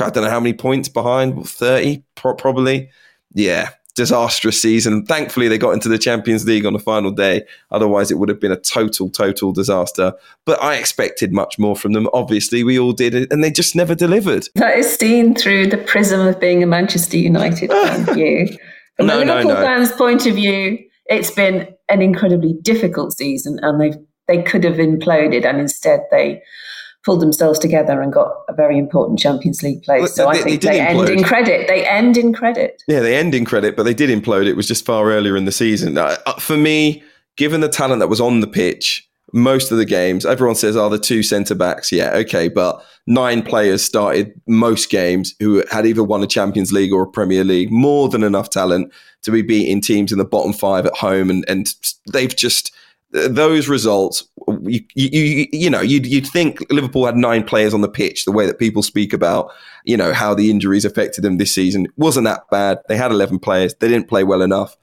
I don't know how many points behind, 30 probably. Yeah, disastrous season. Thankfully, they got into the Champions League on the final day. Otherwise, it would have been a total, total disaster. But I expected much more from them. Obviously, we all did and they just never delivered. That is seen through the prism of being a Manchester United fan view. From no, a Liverpool no, no. fans' point of view, it's been an incredibly difficult season, and they they could have imploded, and instead they pulled themselves together and got a very important Champions League place. Well, so they, I think they, they end in credit. They end in credit. Yeah, they end in credit, but they did implode. It was just far earlier in the season. Uh, for me, given the talent that was on the pitch, most of the games, everyone says, "Are oh, the two centre backs?" Yeah, okay, but nine players started most games who had either won a Champions League or a Premier League. More than enough talent to be beating teams in the bottom five at home, and and they've just those results, you, you, you know, you'd, you'd think Liverpool had nine players on the pitch, the way that people speak about, you know, how the injuries affected them this season. Wasn't that bad. They had 11 players. They didn't play well enough.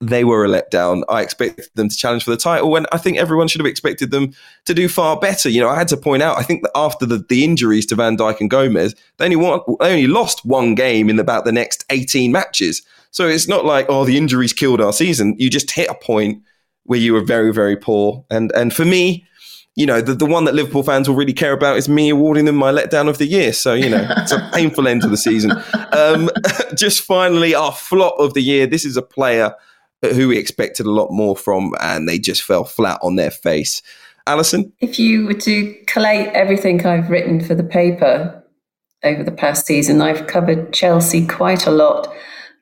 They were a letdown. I expected them to challenge for the title and I think everyone should have expected them to do far better. You know, I had to point out, I think that after the, the injuries to Van Dijk and Gomez, they only, won, they only lost one game in about the next 18 matches. So it's not like, oh, the injuries killed our season. You just hit a point – where you were very, very poor. And and for me, you know, the, the one that Liverpool fans will really care about is me awarding them my letdown of the year. So, you know, it's a painful end to the season. Um, just finally, our flop of the year. This is a player who we expected a lot more from, and they just fell flat on their face. Alyson? If you were to collate everything I've written for the paper over the past season, I've covered Chelsea quite a lot,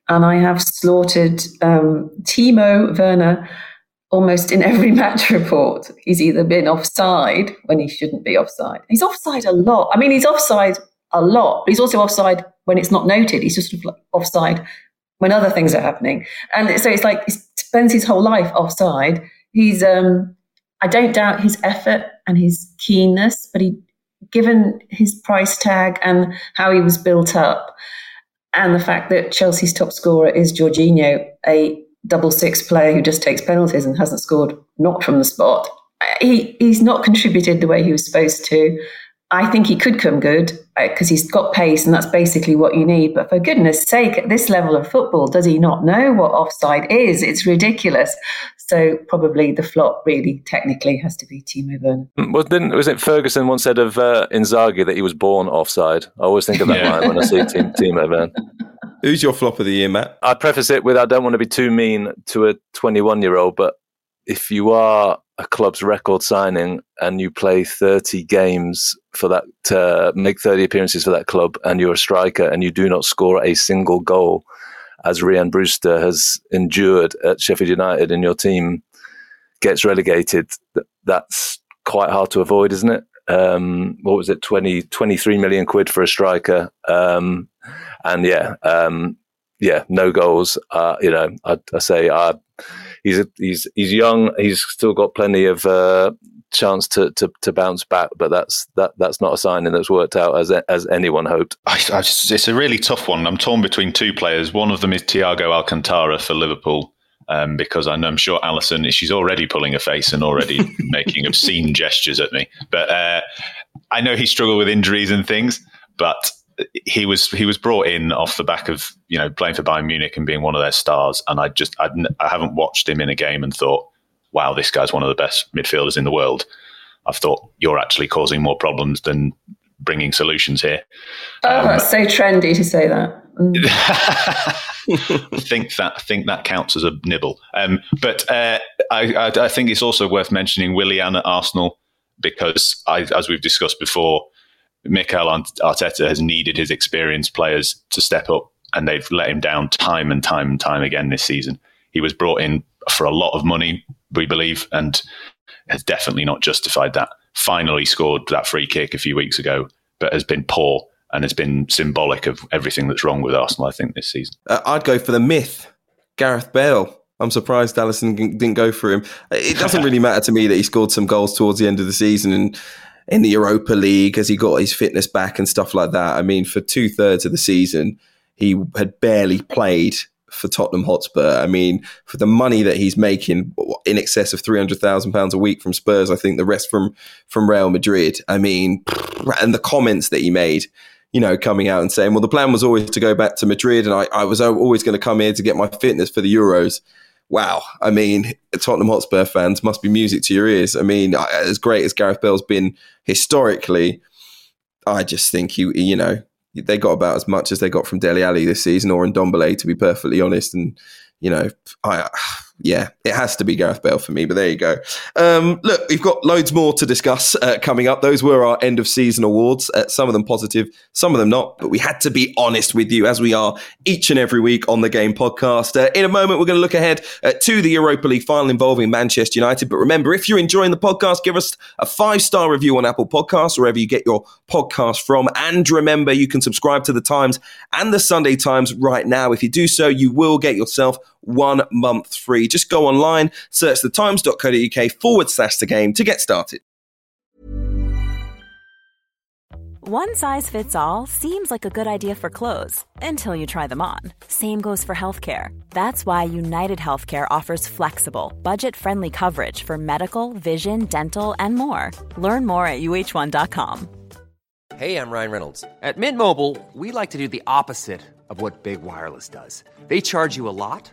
and I have slaughtered um, Timo Werner almost in every match report, he's either been offside when he shouldn't be offside. He's offside a lot. I mean, he's offside a lot, but he's also offside when it's not noted. He's just sort of offside when other things are happening. And so it's like he spends his whole life offside. He's, um, I don't doubt his effort and his keenness, but he, given his price tag and how he was built up, and the fact that Chelsea's top scorer is Jorginho, a double six player who just takes penalties and hasn't scored not from the spot. He he's not contributed the way he was supposed to. I think he could come good because uh, he's got pace and that's basically what you need. But for goodness sake, at this level of football, does he not know what offside is? It's ridiculous. So probably the flop really technically has to be Timo Werner. Mm, well, didn't, was it Ferguson once said of uh, Inzaghi that he was born offside? I always think of that line when I see team, Timo Werner. Who's your flop of the year, Matt? I preface it with I don't want to be too mean to a 21 year old, but if you are a club's record signing and you play 30 games for that, to make 30 appearances for that club and you're a striker and you do not score a single goal, as Rhian Brewster has endured at Sheffield United and your team gets relegated, that's quite hard to avoid, isn't it? Um, what was it, 20, 23 million quid for a striker? Um, and yeah, um, yeah, no goals. Uh, you know, I, I say uh, he's a, he's he's young. He's still got plenty of uh, chance to, to to bounce back, but that's that that's not a signing that's worked out as as anyone hoped. I, I it's a really tough one. I'm torn between two players. One of them is Thiago Alcantara for Liverpool. Um, because I know I'm sure Alyson, she's already pulling a face and already making obscene gestures at me. But uh, I know he struggled with injuries and things, but he was he was brought in off the back of you know playing for Bayern Munich and being one of their stars, and I just I'd, I have not watched him in a game and thought, wow, this guy's one of the best midfielders in the world. I've thought you're actually causing more problems than bringing solutions here. Oh, um, that's so trendy to say that. Mm. I think that I think that counts as a nibble. Um, but uh, I, I, I, think it's also worth mentioning Willian at Arsenal because, I, as we've discussed before, Mikel Arteta has needed his experienced players to step up, and they've let him down time and time and time again this season. He was brought in for a lot of money, we believe, and has definitely not justified that. Finally scored that free kick a few weeks ago, but has been poor and has been symbolic of everything that's wrong with Arsenal, I think, this season. Uh, I'd go for the myth, Gareth Bale. I'm surprised Alyson didn't go for him. It doesn't really matter to me that he scored some goals towards the end of the season and in the Europa League as he got his fitness back and stuff like that. I mean, for two thirds of the season, he had barely played for Tottenham Hotspur. I mean, for the money that he's making, in excess of three hundred thousand pounds a week from Spurs, I think the rest from from Real Madrid. I mean, and the comments that he made. You know, coming out and saying, "Well, the plan was always to go back to Madrid, and I, I was always going to come here to get my fitness for the Euros." Wow, I mean, Tottenham Hotspur fans must be music to your ears. I mean, as great as Gareth Bale's been historically, I just think he, you know, they got about as much as they got from Dele Alli this season or in Ndombele, to be perfectly honest. And you know, I yeah, it has to be Gareth Bale for me. But there you go. Um, look, we've got loads more to discuss uh, coming up. Those were our end of season awards. Uh, some of them positive, some of them not. But we had to be honest with you, as we are each and every week on the Game Podcast. Uh, in a moment, we're going to look ahead uh, to the Europa League final involving Manchester United. But remember, if you're enjoying the podcast, give us a five star review on Apple Podcasts, wherever you get your podcast from. And remember, you can subscribe to the Times and the Sunday Times right now. If you do so, you will get yourself one month free. Just go online, search the times.co.uk forward slash the game to get started. One size fits all seems like a good idea for clothes until you try them on. Same goes for healthcare. That's why United Healthcare offers flexible, budget friendly coverage for medical, vision, dental, and more. Learn more at uh1.com. Hey, I'm Ryan Reynolds. At Mint Mobile, we like to do the opposite of what Big Wireless does, they charge you a lot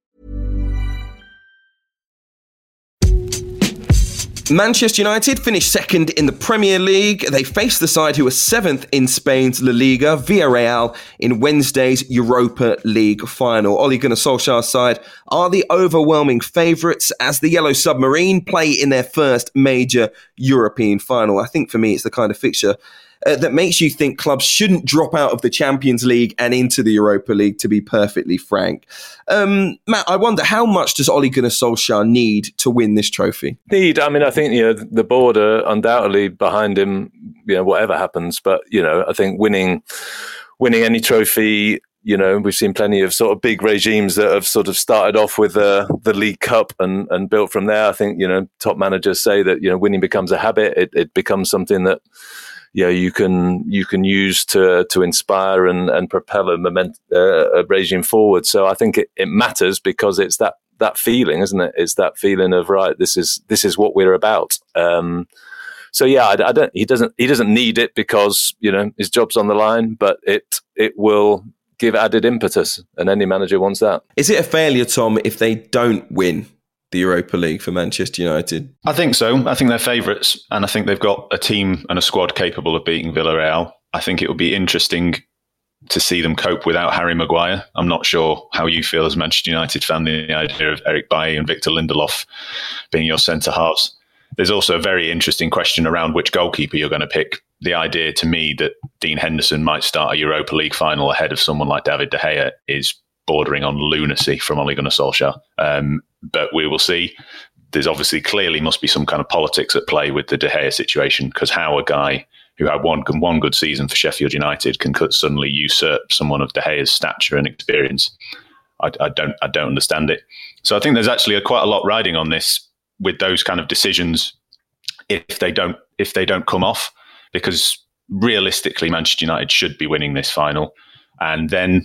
Manchester United finished second in the Premier League. They faced the side who were seventh in Spain's La Liga, Villarreal, in Wednesday's Europa League final. Ole Gunnar Solskjaer's side are the overwhelming favourites as the Yellow Submarine play in their first major European final. I think for me, it's the kind of fixture uh, that makes you think clubs shouldn't drop out of the Champions League and into the Europa League, to be perfectly frank. Um, Matt, I wonder how much does Ole Gunnar Solskjaer need to win this trophy? Need, I mean, I think you know the border undoubtedly behind him. You know, whatever happens, but you know, I think winning winning any trophy. You know, we've seen plenty of sort of big regimes that have sort of started off with uh, the League Cup and, and built from there. I think, you know, top managers say that, you know, winning becomes a habit. It, it becomes something that, you know, you can you can use to to inspire and, and propel a, moment, uh, a regime forward. So I think it, it matters because it's that that feeling, isn't it? It's that feeling of right. This is this is what we're about. Um, so yeah, I, I, don't. He doesn't. He doesn't need it because you know his job's on the line, but it it will give added impetus, and any manager wants that. Is it a failure, Tom, if they don't win the Europa League for Manchester United? I think so. I think they're favourites, and I think they've got a team and a squad capable of beating Villarreal. I think it will be interesting to see them cope without Harry Maguire. I'm not sure how you feel as Manchester United fan, the idea of Eric Bailly and Victor Lindelof being your centre halves. There's also a very interesting question around which goalkeeper you're going to pick. The idea to me that Dean Henderson might start a Europa League final ahead of someone like David De Gea is bordering on lunacy from Ole Gunnar Solskjaer. Um, but we will see. There's obviously clearly must be some kind of politics at play with the De Gea situation because how a guy who had one one good season for Sheffield United can suddenly usurp someone of De Gea's stature and experience. I, I don't I don't understand it. So I think there's actually a, quite a lot riding on this with those kind of decisions if they don't if they don't come off because realistically Manchester United should be winning this final and then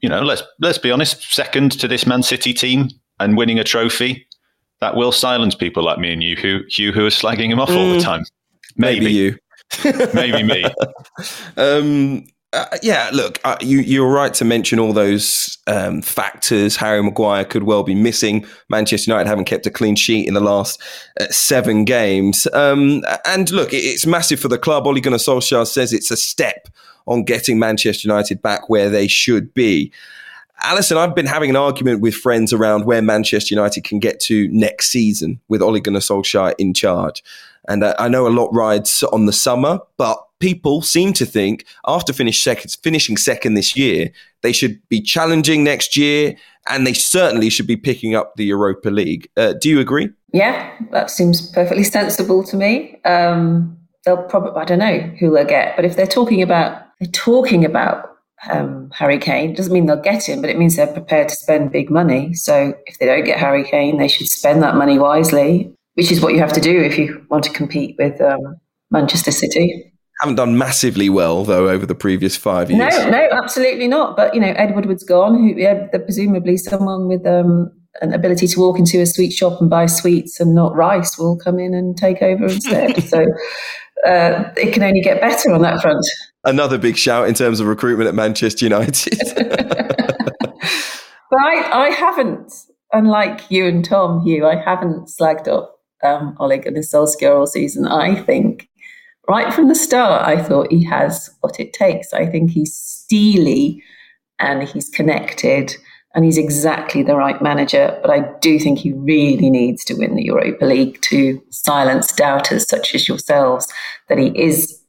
you know let's let's be honest second to this Man City team and winning a trophy that will silence people like me and you who you who are slagging him off mm, all the mm. time maybe, maybe you maybe me um uh, yeah, look, uh, you you're right to mention all those um, factors. Harry Maguire could well be missing. Manchester United haven't kept a clean sheet in the last uh, seven games. Um, and look, it, it's massive for the club. Ole Gunnar Solskjaer says it's a step on getting Manchester United back where they should be. Alyson, I've been having an argument with friends around where Manchester United can get to next season with Ole Gunnar Solskjaer in charge. And uh, I know a lot rides on the summer, but people seem to think after finish finishing second this year, they should be challenging next year, and they certainly should be picking up the Europa League. Uh, do you agree? Yeah, that seems perfectly sensible to me. Um, they'll probably I don't know who they'll get, but if they're talking about they're talking about um, Harry Kane, doesn't mean they'll get him, but it means they're prepared to spend big money. So if they don't get Harry Kane, they should spend that money wisely, which is what you have to do if you want to compete with um, Manchester City haven't done massively well though over the previous five years. No, no, absolutely not. But you know, Ed Woodward's gone. Who yeah, presumably someone with um, an ability to walk into a sweet shop and buy sweets and not rice will come in and take over instead. so uh, it can only get better on that front. Another big shout in terms of recruitment at Manchester United. but I, I haven't, unlike you and Tom, Hugh, I haven't slagged off um, Ole Gunnar Solskjaer all season. I think right from the start, I thought he has what it takes. I think he's steely and he's connected and he's exactly the right manager. But I do think he really needs to win the Europa League to silence doubters such as yourselves that he is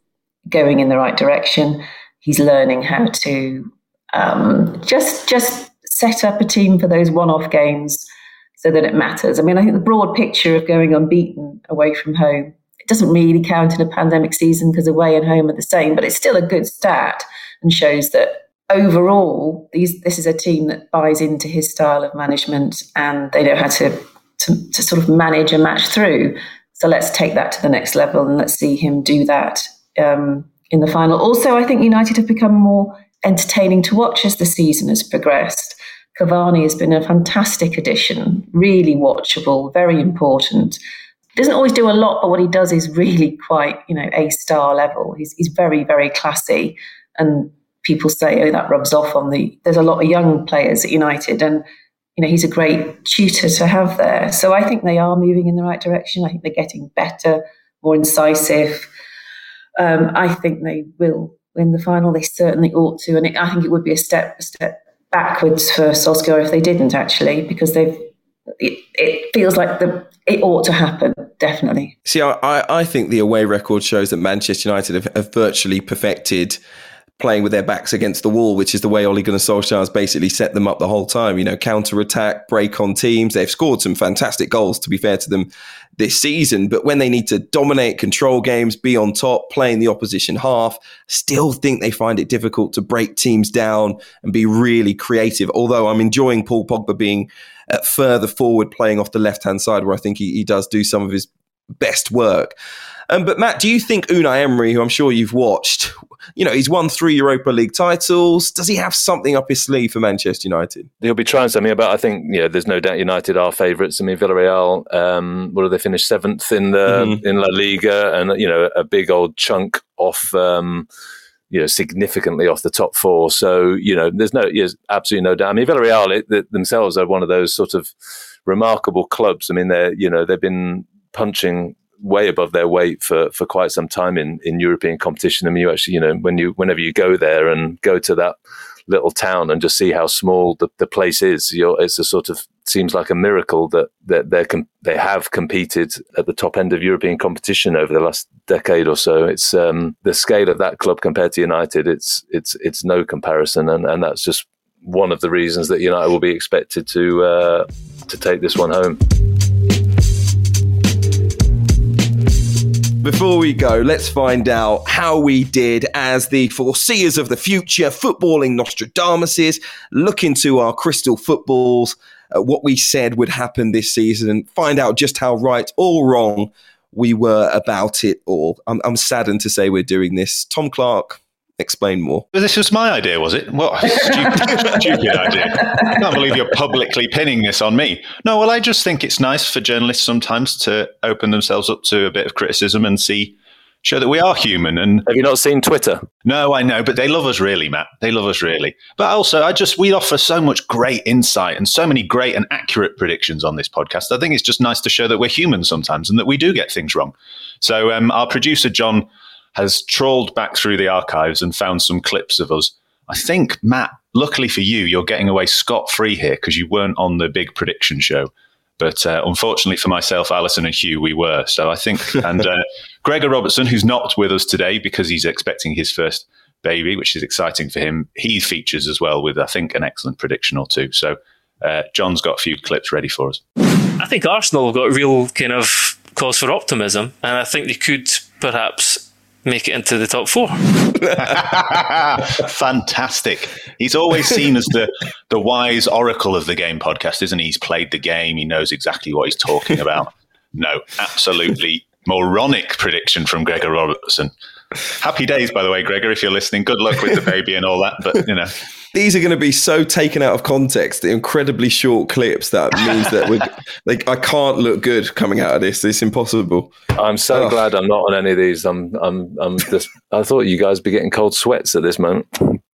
going in the right direction. He's learning how to um, just just set up a team for those one-off games so that it matters. I mean, I think the broad picture of going unbeaten away from home it doesn't really count in a pandemic season because away and home are the same, but it's still a good stat and shows that overall, these, this is a team that buys into his style of management and they know how to, to, to sort of manage a match through. So let's take that to the next level and let's see him do that um, in the final. Also, I think United have become more entertaining to watch as the season has progressed. Cavani has been a fantastic addition, really watchable, very important doesn't always do a lot, but what he does is really quite, you know, a star level. He's, he's very, very classy. And people say, oh, that rubs off on the. There's a lot of young players at United, and you know he's a great tutor to have there. So I think they are moving in the right direction. I think they're getting better, more incisive. Um, I think they will win the final. They certainly ought to, and it, I think it would be a step a step backwards for Solskjaer if they didn't actually, because they've it, it feels like the it ought to happen definitely. See, I, I think the away record shows that Manchester United have, have virtually perfected playing with their backs against the wall, which is the way Ole Gunnar Solskjaer has basically set them up the whole time. You know, counter attack, break on teams. They've scored some fantastic goals, to be fair to them, this season. But when they need to dominate, control games, be on top, playing the opposition half, still think they find it difficult to break teams down and be really creative. Although I'm enjoying Paul Pogba being further forward, playing off the left hand side, where I think he, he does do some of his best work. Um, but Matt, do you think Unai Emery, who I'm sure you've watched, you know, he's won three Europa League titles. Does he have something up his sleeve for Manchester United? He'll be trying something about. I think, you know, there's no doubt United are favourites. I mean, Villarreal, um, what do they finish seventh in the mm-hmm. in La Liga, and you know, a big old chunk off. Um, you know, significantly off the top four. So, you know, there's no, there's absolutely no doubt. I mean, Villarreal it, they, themselves are one of those sort of remarkable clubs. I mean, they're, you know, they've been punching way above their weight for, for quite some time in, in European competition. I mean, you actually, you know, when you whenever you go there and go to that little town and just see how small the, the place is, it's a sort of seems like a miracle that that they com- they have competed at the top end of European competition over the last decade or so. It's um, the scale of that club compared to United. It's it's it's no comparison, and, and that's just one of the reasons that United will be expected to uh, to take this one home. Before we go, let's find out how we did as the foreseers of the future, footballing Nostradamuses, look into our crystal footballs, uh, what we said would happen this season, and find out just how right or wrong we were about it all. I'm, I'm saddened to say we're doing this. Tom Clarke, explain more. This was my idea, was it? What stupid, stupid idea. I can't believe you're publicly pinning this on me. No, well, I just think it's nice for journalists sometimes to open themselves up to a bit of criticism and see show that we are human. And have you not seen Twitter? No, I know, but they love us really, Matt. They love us really. But also, I just we offer so much great insight and so many great and accurate predictions on this podcast. I think it's just nice to show that we're human sometimes and that we do get things wrong. So, um, our producer John has trawled back through the archives and found some clips of us. I think, Matt, luckily for you, you're getting away scot free here because you weren't on the big prediction show. But uh, unfortunately for myself, Alyson, and Hugh, we were. So I think, and uh, Gregor Robertson, who's not with us today because he's expecting his first baby, which is exciting for him, he features as well with, I think, an excellent prediction or two. So uh, John's got a few clips ready for us. I think Arsenal have got real kind of cause for optimism, and I think they could perhaps make it into the top four. Fantastic. He's always seen as the, the wise oracle of the game podcast, isn't he? He's played the game, he knows exactly what he's talking about. No, absolutely moronic prediction from Gregor Robertson. Happy days, by the way, Gregor, if you're listening. Good luck with the baby and all that. But, you know, these are going to be so taken out of context, the incredibly short clips that means that we like I can't look good coming out of this. It's impossible. I'm so oh. glad I'm not on any of these. I'm I'm I'm just I thought you guys be getting cold sweats at this moment.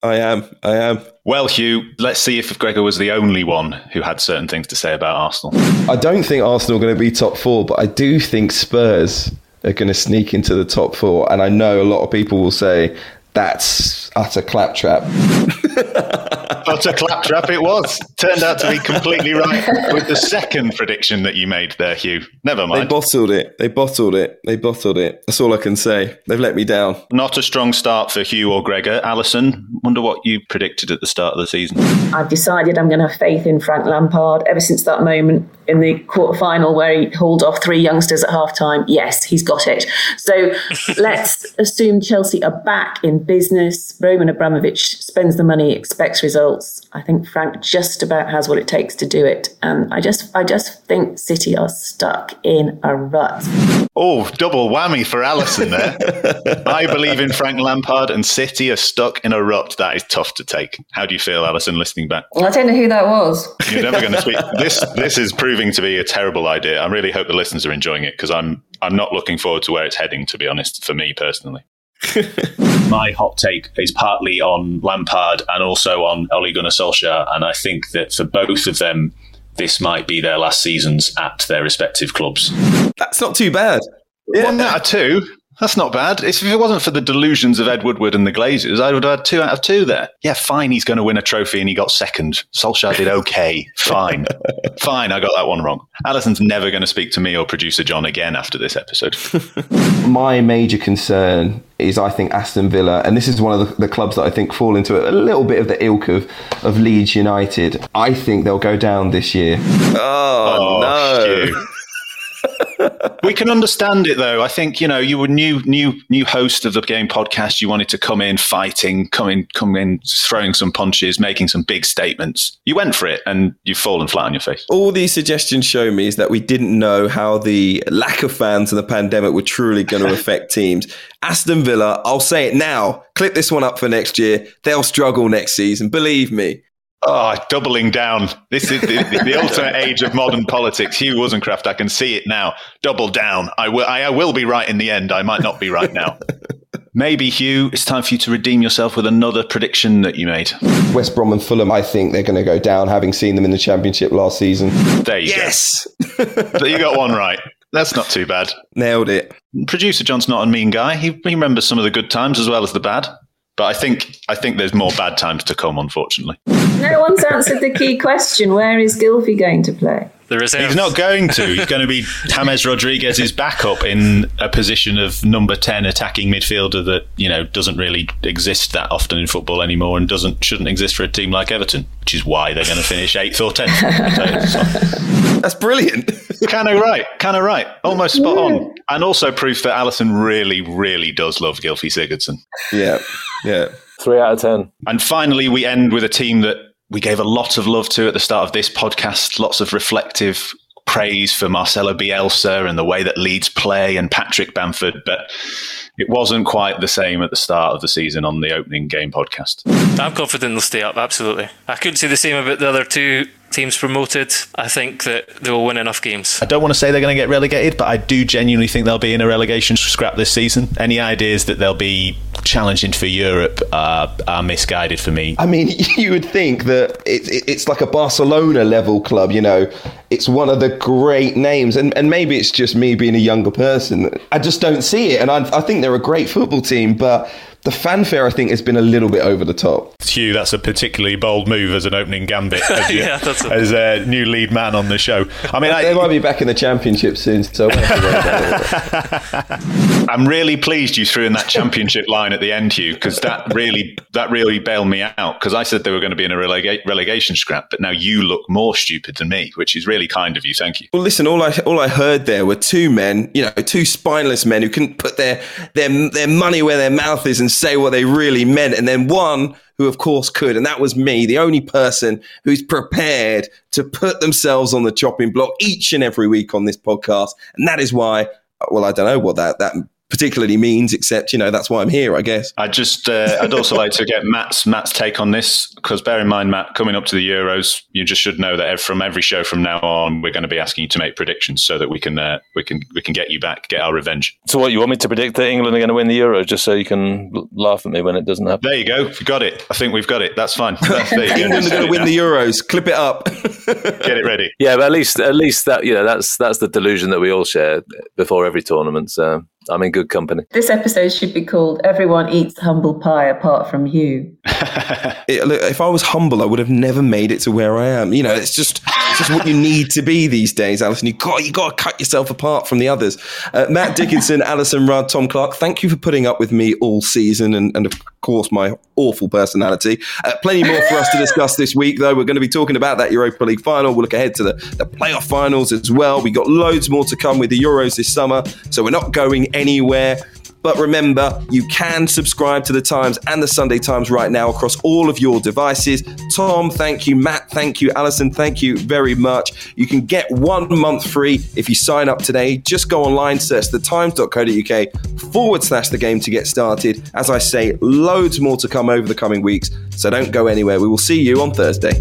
I am. I am. Well, Hugh, let's see if Gregor was the only one who had certain things to say about Arsenal. I don't think Arsenal are going to be top 4, but I do think Spurs are going to sneak into the top 4 and I know a lot of people will say that's utter claptrap. utter claptrap it was. Turned out to be completely right with the second prediction that you made there, Hugh. Never mind. They bottled it. They bottled it. They bottled it. That's all I can say. They've let me down. Not a strong start for Hugh or Gregor. Alyson, wonder what you predicted at the start of the season. I've decided I'm going to have faith in Frank Lampard ever since that moment in the quarter final where he hauled off three youngsters at half time. Yes, he's got it. So let's assume Chelsea are back in business. Roman Abramovich spends the money, expects results. I think Frank just about has what it takes to do it. And I just I just think City are stuck in a rut. Oh, double whammy for Alyson there. I believe in Frank Lampard and City are stuck in a rut. That is tough to take. How do you feel, Alyson, listening back? I don't know who that was. You're never going to speak. This this is proving to be a terrible idea. I really hope the listeners are enjoying it because I'm I'm not looking forward to where it's heading. To be honest, for me personally. My hot take is partly on Lampard and also on Ole Gunnar Solskjaer, and I think that for both of them, this might be their last seasons at their respective clubs. That's not too bad. Yeah. One out of two. That's not bad. If it wasn't for the delusions of Ed Woodward and the Glazers, I would have had two out of two there. Yeah, fine, he's going to win a trophy and he got second. Solskjaer did okay. fine. fine, I got that one wrong. Alyson's never going to speak to me or producer John again after this episode. My major concern is I think Aston Villa, and this is one of the, the, clubs that I think fall into a little bit of the ilk of, of Leeds United. I think they'll go down this year. Oh, oh no we can understand it though. I think you know you were new, new, new host of the game podcast. You wanted to come in fighting, come in, come in, throwing some punches, making some big statements. You went for it, and you've fallen flat on your face. All these suggestions show me is that we didn't know how the lack of fans and the pandemic were truly going to affect teams. Aston Villa, I'll say it now. Clip this one up for next year. They'll struggle next season. Believe me. Oh, doubling down. This is the, the, the ultimate age of modern politics. Hugh Woozencroft, I can see it now. Double down. I will, I, I will be right in the end. I might not be right now. Maybe, Hugh, it's time for you to redeem yourself with another prediction that you made. West Brom and Fulham, I think they're going to go down, having seen them in the Championship last season. There you yes! go. Yes! you got one right. That's not too bad. Nailed it. Producer John's not a mean guy. He, he remembers some of the good times as well as the bad. But I think I think there's more bad times to come, unfortunately. No one's answered the key question: Where is Gylfi going to play? The He's not going to. He's going to be James Rodriguez's backup in a position of number ten attacking midfielder that you know doesn't really exist that often in football anymore, and doesn't shouldn't exist for a team like Everton, which is why they're going to finish eighth or tenth. That's brilliant. kind of right, kind of right, almost spot on, and also proof that Alyson really, really does love Gylfi Sigurdsson. Yeah, yeah. Three out of ten. And finally, we end with a team that we gave a lot of love to at the start of this podcast, lots of reflective praise for Marcelo Bielsa and the way that Leeds play and Patrick Bamford, but it wasn't quite the same at the start of the season on the opening game podcast. I'm confident they'll stay up, absolutely. I couldn't say the same about the other two teams promoted, I think that they will win enough games. I don't want to say they're going to get relegated, but I do genuinely think they'll be in a relegation scrap this season. Any ideas that they'll be challenging for Europe are, are misguided for me. I mean, you would think that it, it, it's like a Barcelona level club, you know, it's one of the great names. And, and maybe it's just me being a younger person. I just don't see it. And I, I think they're a great football team, but the fanfare, I think, has been a little bit over the top. Hugh, that's a particularly bold move as an opening gambit, as, you, yeah, a- as a new lead man on the show. I mean, they I, might be back in the championship soon, so I'm really pleased you threw in that championship line at the end, Hugh, because that really that really bailed me out. Because I said they were going to be in a relega- relegation scrap, but now you look more stupid than me, which is really kind of you. Thank you. Well, listen, all I all I heard there were two men, you know, two spineless men who couldn't put their their their money where their mouth is and say what they really meant. And then one who, of course, could. And that was me, the only person who's prepared to put themselves on the chopping block each and every week on this podcast. And that is why, well, I don't know what that, that particularly means, except you know that's why I'm here, I guess. I just uh, I'd also like to get Matt's Matt's take on this because bear in mind, Matt, coming up to the Euros, you just should know that from every show from now on, we're going to be asking you to make predictions so that we can uh, we can we can get you back, get our revenge. So, what you want me to predict that England are going to win the Euros, just so you can laugh at me when it doesn't happen? There you go, we got it. I think we've got it. That's fine. That's, England are going to win the Euros. Clip it up. get it ready. Yeah, but at least at least that you know that's that's the delusion that we all share before every tournament. So I'm in good company. This episode should be called "Everyone Eats Humble Pie Apart from You." it, look, if I was humble, I would have never made it to where I am. You know, it's just it's just what you need to be these days, Alyson. You got you got to cut yourself apart from the others. Uh, Matt Dickinson, Alyson Rudd, Tom Clarke. Thank you for putting up with me all season, and, and of course my awful personality. Uh, plenty more for us to discuss this week, though. We're going to be talking about that Europa League final. We'll look ahead to the, the playoff finals as well. We've got loads more to come with the Euros this summer, so we're not going anywhere. But remember, you can subscribe to the Times and the Sunday Times right now across all of your devices. Tom, thank you. Matt, thank you. Alyson, thank you very much. You can get one month free if you sign up today. Just go online, search thetimes.co.uk forward slash the game to get started. As I say, loads more to come over the coming weeks, so don't go anywhere. We will see you on Thursday.